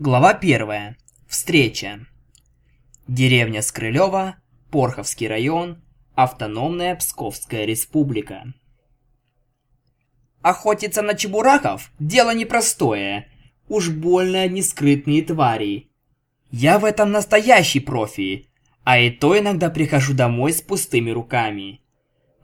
Глава первая. Встреча. Деревня Скрылева, Порховский район, Автономная Псковская республика. Охотиться на чебураков – дело непростое. Уж больно они скрытные твари. Я в этом настоящий профи, а и то иногда прихожу домой с пустыми руками.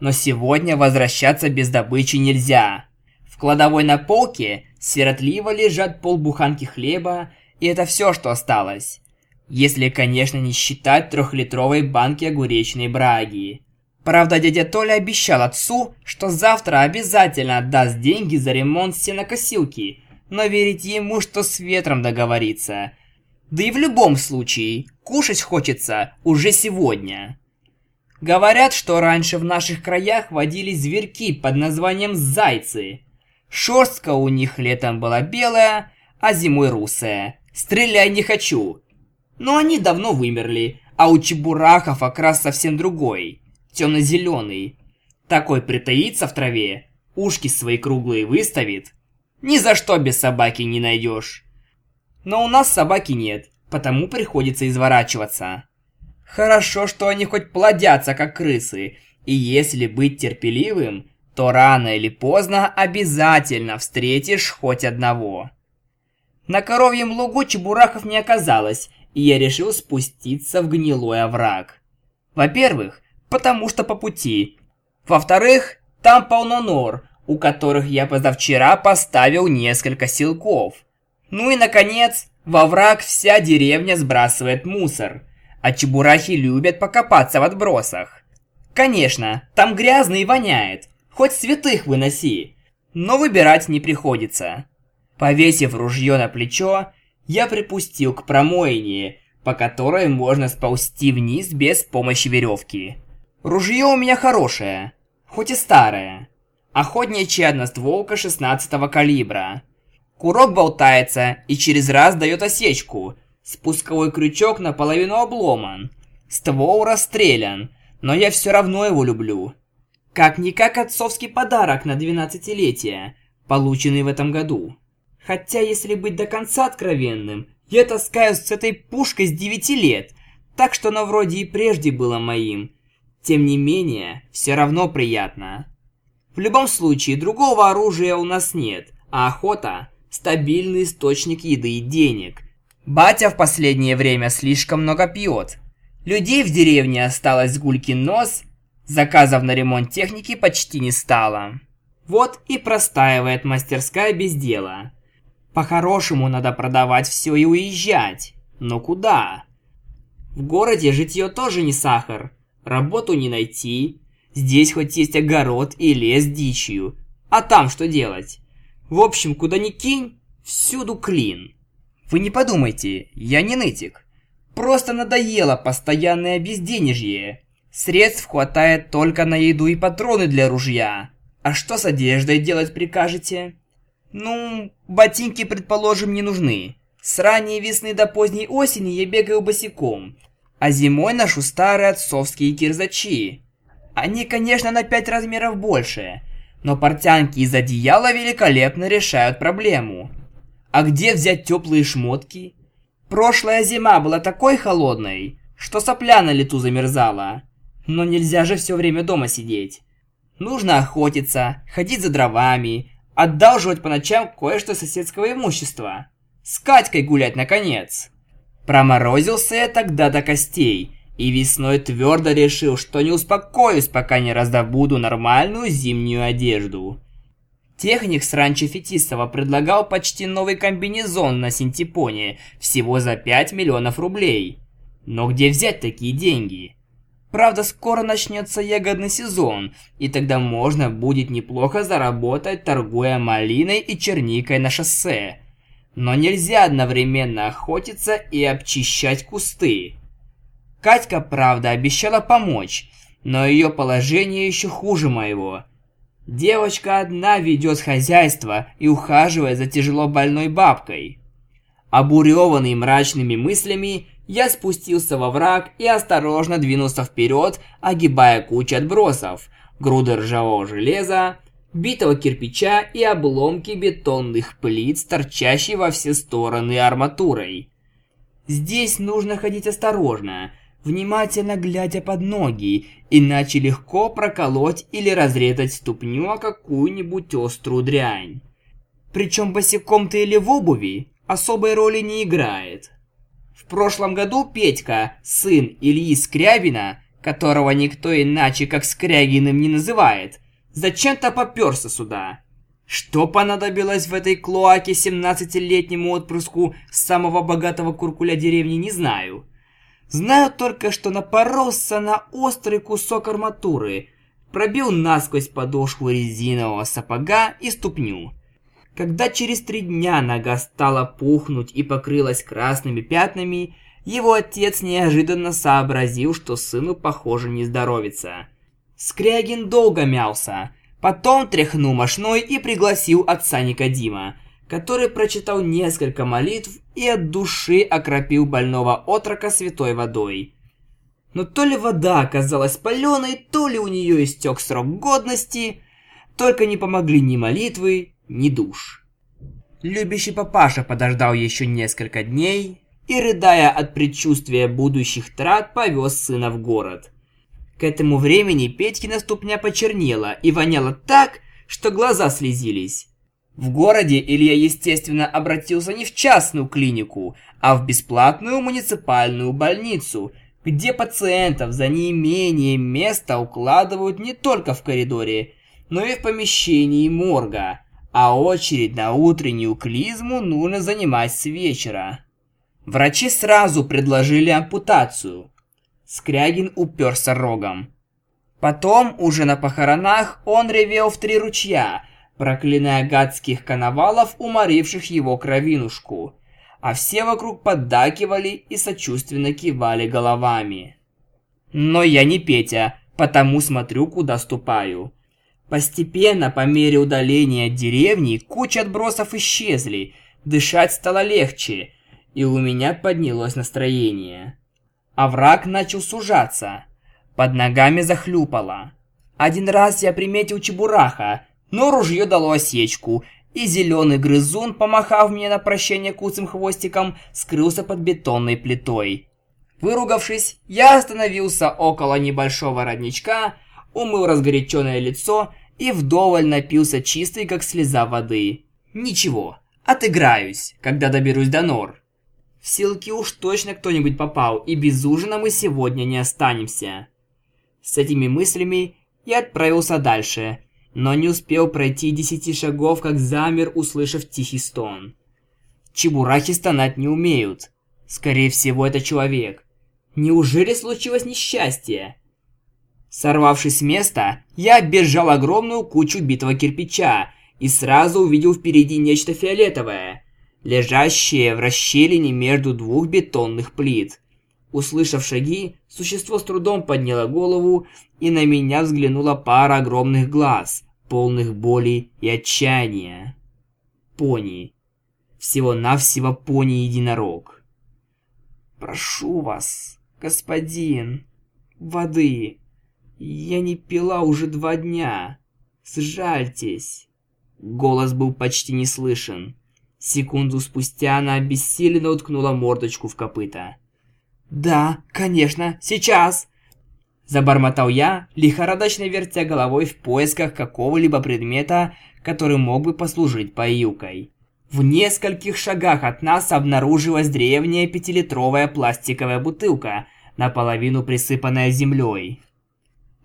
Но сегодня возвращаться без добычи нельзя. В кладовой на полке сиротливо лежат полбуханки хлеба и это все, что осталось. Если, конечно, не считать трехлитровой банки огуречной браги. Правда, дядя Толя обещал отцу, что завтра обязательно отдаст деньги за ремонт сенокосилки, но верить ему, что с ветром договорится. Да и в любом случае, кушать хочется уже сегодня. Говорят, что раньше в наших краях водились зверьки под названием зайцы. Шерстка у них летом была белая, а зимой русая. Стреляй не хочу. Но они давно вымерли, а у чебурахов окрас совсем другой. Темно-зеленый. Такой притаится в траве, ушки свои круглые выставит. Ни за что без собаки не найдешь. Но у нас собаки нет, потому приходится изворачиваться. Хорошо, что они хоть плодятся, как крысы, и если быть терпеливым, то рано или поздно обязательно встретишь хоть одного. На коровьем лугу чебурахов не оказалось, и я решил спуститься в гнилой овраг. Во-первых, потому что по пути. Во-вторых, там полно нор, у которых я позавчера поставил несколько силков. Ну и, наконец, во враг вся деревня сбрасывает мусор, а чебурахи любят покопаться в отбросах. Конечно, там грязно и воняет, хоть святых выноси, но выбирать не приходится. Повесив ружье на плечо, я припустил к промоине, по которой можно сползти вниз без помощи веревки. Ружье у меня хорошее, хоть и старое. Охотничья одностволка 16 калибра. Курок болтается и через раз дает осечку. Спусковой крючок наполовину обломан. Ствол расстрелян, но я все равно его люблю. Как-никак отцовский подарок на 12-летие, полученный в этом году. Хотя, если быть до конца откровенным, я таскаюсь с этой пушкой с 9 лет, так что оно вроде и прежде было моим. Тем не менее, все равно приятно. В любом случае, другого оружия у нас нет, а охота – стабильный источник еды и денег. Батя в последнее время слишком много пьет. Людей в деревне осталось гулькин нос, заказов на ремонт техники почти не стало. Вот и простаивает мастерская без дела. По-хорошему надо продавать все и уезжать. Но куда? В городе житье тоже не сахар. Работу не найти. Здесь хоть есть огород и лес дичью. А там что делать? В общем, куда ни кинь, всюду клин. Вы не подумайте, я не нытик. Просто надоело постоянное безденежье. Средств хватает только на еду и патроны для ружья. А что с одеждой делать прикажете? Ну, ботинки, предположим, не нужны. С ранней весны до поздней осени я бегаю босиком, а зимой ношу старые отцовские кирзачи. Они, конечно, на пять размеров больше, но портянки из одеяла великолепно решают проблему. А где взять теплые шмотки? Прошлая зима была такой холодной, что сопля на лету замерзала. Но нельзя же все время дома сидеть. Нужно охотиться, ходить за дровами, Одалживать по ночам кое-что соседского имущества. С Катькой гулять, наконец. Проморозился я тогда до костей, и весной твердо решил, что не успокоюсь, пока не раздобуду нормальную зимнюю одежду. Техник с ранчо Фетисова предлагал почти новый комбинезон на синтепоне, всего за 5 миллионов рублей. Но где взять такие деньги? Правда, скоро начнется ягодный сезон, и тогда можно будет неплохо заработать, торгуя малиной и черникой на шоссе. Но нельзя одновременно охотиться и обчищать кусты. Катька, правда, обещала помочь, но ее положение еще хуже моего. Девочка одна ведет хозяйство и ухаживает за тяжело больной бабкой. Обуреванный мрачными мыслями, я спустился во враг и осторожно двинулся вперед, огибая кучу отбросов, груды ржавого железа, битого кирпича и обломки бетонных плит, торчащие во все стороны арматурой. Здесь нужно ходить осторожно, внимательно глядя под ноги, иначе легко проколоть или разрезать ступню о какую-нибудь острую дрянь. Причем босиком ты или в обуви особой роли не играет. В прошлом году Петька, сын Ильи Скрябина, которого никто иначе как Скрягиным не называет, зачем-то попёрся сюда. Что понадобилось в этой клоаке 17-летнему отпрыску самого богатого куркуля деревни, не знаю. Знаю только, что напоролся на острый кусок арматуры, пробил насквозь подошву резинового сапога и ступню. Когда через три дня нога стала пухнуть и покрылась красными пятнами, его отец неожиданно сообразил, что сыну, похоже, не здоровится. Скрягин долго мялся, потом тряхнул мошной и пригласил отца Никодима, который прочитал несколько молитв и от души окропил больного отрока святой водой. Но то ли вода оказалась паленой, то ли у нее истек срок годности, только не помогли ни молитвы, ни душ. Любящий папаша подождал еще несколько дней и, рыдая от предчувствия будущих трат, повез сына в город. К этому времени Петькина ступня почернела и воняла так, что глаза слезились. В городе Илья, естественно, обратился не в частную клинику, а в бесплатную муниципальную больницу, где пациентов за неимением места укладывают не только в коридоре, но и в помещении морга а очередь на утреннюю клизму нужно занимать с вечера. Врачи сразу предложили ампутацию. Скрягин уперся рогом. Потом, уже на похоронах, он ревел в три ручья, проклиная гадских коновалов, уморивших его кровинушку. А все вокруг поддакивали и сочувственно кивали головами. Но я не Петя, потому смотрю, куда ступаю. Постепенно, по мере удаления от деревни, куча отбросов исчезли, дышать стало легче, и у меня поднялось настроение. А враг начал сужаться. Под ногами захлюпало. Один раз я приметил чебураха, но ружье дало осечку, и зеленый грызун, помахав мне на прощание куцым хвостиком, скрылся под бетонной плитой. Выругавшись, я остановился около небольшого родничка, умыл разгоряченное лицо и вдоволь напился чистой, как слеза воды. Ничего, отыграюсь, когда доберусь до нор. В селки уж точно кто-нибудь попал, и без ужина мы сегодня не останемся. С этими мыслями я отправился дальше, но не успел пройти десяти шагов, как замер, услышав тихий стон. Чебурахи стонать не умеют. Скорее всего, это человек. Неужели случилось несчастье? Сорвавшись с места, я оббежал огромную кучу битого кирпича и сразу увидел впереди нечто фиолетовое, лежащее в расщелине между двух бетонных плит. Услышав шаги, существо с трудом подняло голову, и на меня взглянула пара огромных глаз, полных боли и отчаяния. Пони. Всего-навсего пони-единорог. «Прошу вас, господин, воды!» Я не пила уже два дня. Сжальтесь. Голос был почти не слышен. Секунду спустя она обессиленно уткнула мордочку в копыта. «Да, конечно, сейчас!» Забормотал я, лихорадочно вертя головой в поисках какого-либо предмета, который мог бы послужить поилкой. В нескольких шагах от нас обнаружилась древняя пятилитровая пластиковая бутылка, наполовину присыпанная землей.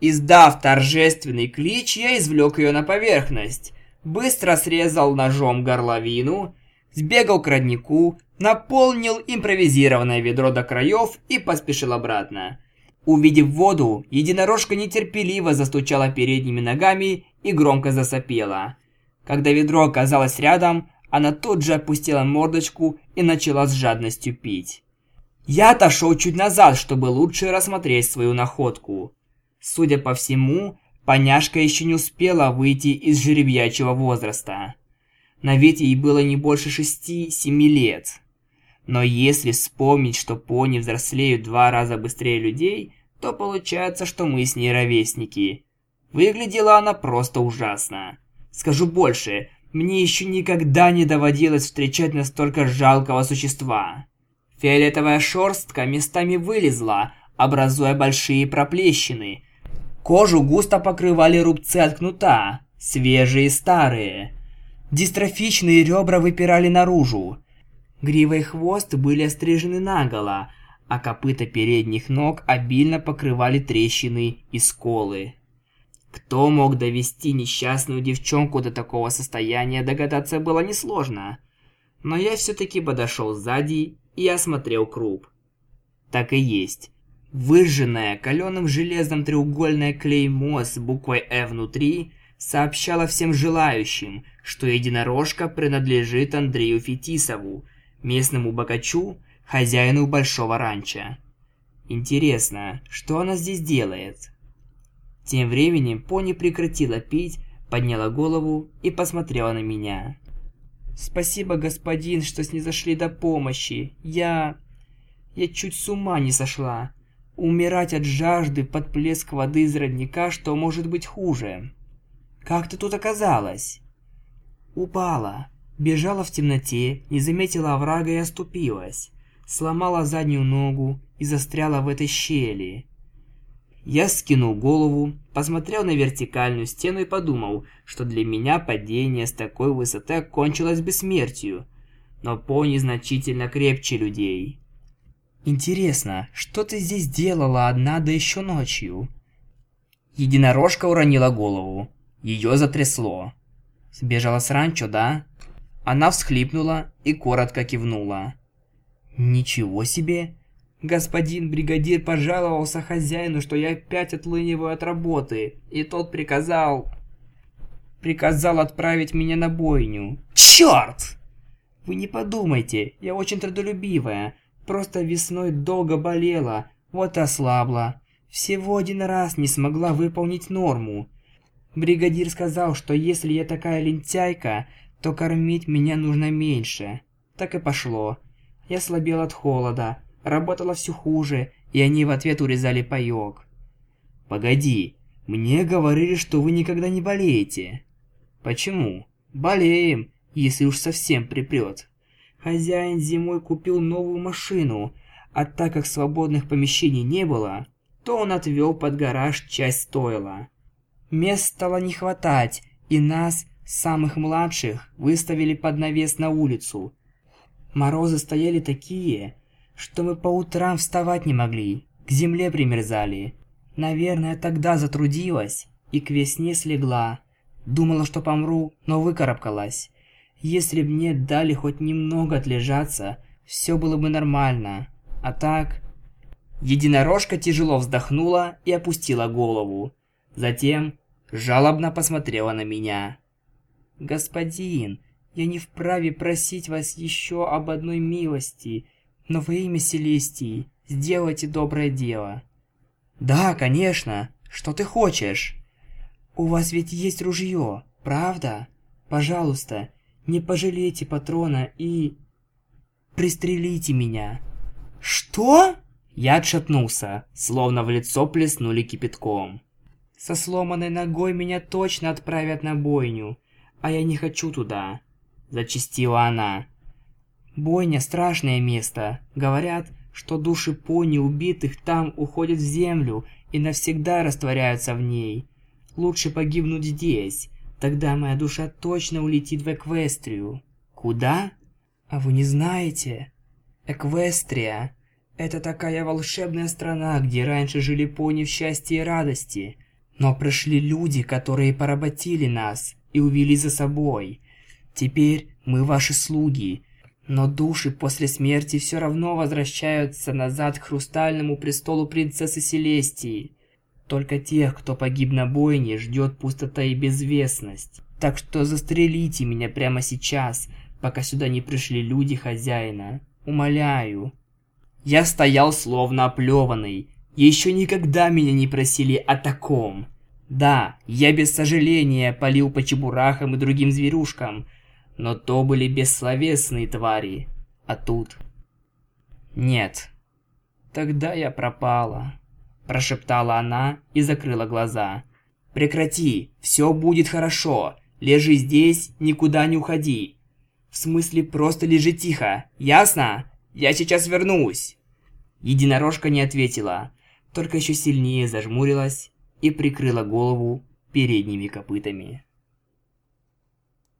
Издав торжественный клич, я извлек ее на поверхность, быстро срезал ножом горловину, сбегал к роднику, наполнил импровизированное ведро до краев и поспешил обратно. Увидев воду, единорожка нетерпеливо застучала передними ногами и громко засопела. Когда ведро оказалось рядом, она тут же опустила мордочку и начала с жадностью пить. Я отошел чуть назад, чтобы лучше рассмотреть свою находку. Судя по всему, поняшка еще не успела выйти из жеребьячьего возраста. На вид ей было не больше шести-семи лет. Но если вспомнить, что пони взрослеют два раза быстрее людей, то получается, что мы с ней ровесники. Выглядела она просто ужасно. Скажу больше, мне еще никогда не доводилось встречать настолько жалкого существа. Фиолетовая шерстка местами вылезла, образуя большие проплещины. Кожу густо покрывали рубцы от кнута, свежие и старые. Дистрофичные ребра выпирали наружу. Грива и хвост были острижены наголо, а копыта передних ног обильно покрывали трещины и сколы. Кто мог довести несчастную девчонку до такого состояния, догадаться было несложно. Но я все-таки подошел сзади и осмотрел круп. Так и есть. Выжженное каленым железом треугольное клеймо с буквой «Э» внутри сообщало всем желающим, что единорожка принадлежит Андрею Фетисову, местному богачу, хозяину большого ранчо. Интересно, что она здесь делает? Тем временем пони прекратила пить, подняла голову и посмотрела на меня. «Спасибо, господин, что снизошли до помощи. Я... я чуть с ума не сошла. Умирать от жажды под плеск воды из родника, что может быть хуже. Как ты тут оказалась?» «Упала. Бежала в темноте, не заметила оврага и оступилась. Сломала заднюю ногу и застряла в этой щели. Я скинул голову, посмотрел на вертикальную стену и подумал, что для меня падение с такой высоты окончилось бы смертью. Но пони значительно крепче людей. «Интересно, что ты здесь делала одна, да еще ночью?» Единорожка уронила голову. Ее затрясло. «Сбежала с ранчо, да?» Она всхлипнула и коротко кивнула. «Ничего себе! Господин бригадир пожаловался хозяину, что я опять отлыниваю от работы, и тот приказал... Приказал отправить меня на бойню. Черт! Вы не подумайте, я очень трудолюбивая. Просто весной долго болела, вот ослабла. Всего один раз не смогла выполнить норму. Бригадир сказал, что если я такая лентяйка, то кормить меня нужно меньше. Так и пошло. Я слабел от холода, работала все хуже, и они в ответ урезали паёк. «Погоди, мне говорили, что вы никогда не болеете». «Почему?» «Болеем, если уж совсем припрёт. Хозяин зимой купил новую машину, а так как свободных помещений не было, то он отвёл под гараж часть стойла. Мест стало не хватать, и нас, самых младших, выставили под навес на улицу. Морозы стояли такие, что мы по утрам вставать не могли, к земле примерзали. Наверное, тогда затрудилась и к весне слегла. Думала, что помру, но выкарабкалась. Если б мне дали хоть немного отлежаться, все было бы нормально. А так... Единорожка тяжело вздохнула и опустила голову. Затем жалобно посмотрела на меня. «Господин, я не вправе просить вас еще об одной милости, но во имя Селестии сделайте доброе дело». «Да, конечно. Что ты хочешь?» «У вас ведь есть ружье, правда? Пожалуйста, не пожалейте патрона и... пристрелите меня». «Что?» Я отшатнулся, словно в лицо плеснули кипятком. «Со сломанной ногой меня точно отправят на бойню, а я не хочу туда», – зачастила она. Бойня – страшное место. Говорят, что души пони убитых там уходят в землю и навсегда растворяются в ней. Лучше погибнуть здесь. Тогда моя душа точно улетит в Эквестрию. Куда? А вы не знаете? Эквестрия – это такая волшебная страна, где раньше жили пони в счастье и радости. Но пришли люди, которые поработили нас и увели за собой. Теперь мы ваши слуги – но души после смерти все равно возвращаются назад к хрустальному престолу принцессы Селестии. Только тех, кто погиб на бойне, ждет пустота и безвестность. Так что застрелите меня прямо сейчас, пока сюда не пришли люди хозяина. Умоляю. Я стоял словно оплеванный. Еще никогда меня не просили о таком. Да, я без сожаления полил по чебурахам и другим зверюшкам – но то были бессловесные твари, а тут... Нет. Тогда я пропала, прошептала она и закрыла глаза. Прекрати, все будет хорошо. Лежи здесь, никуда не уходи. В смысле, просто лежи тихо, ясно? Я сейчас вернусь. Единорожка не ответила, только еще сильнее зажмурилась и прикрыла голову передними копытами.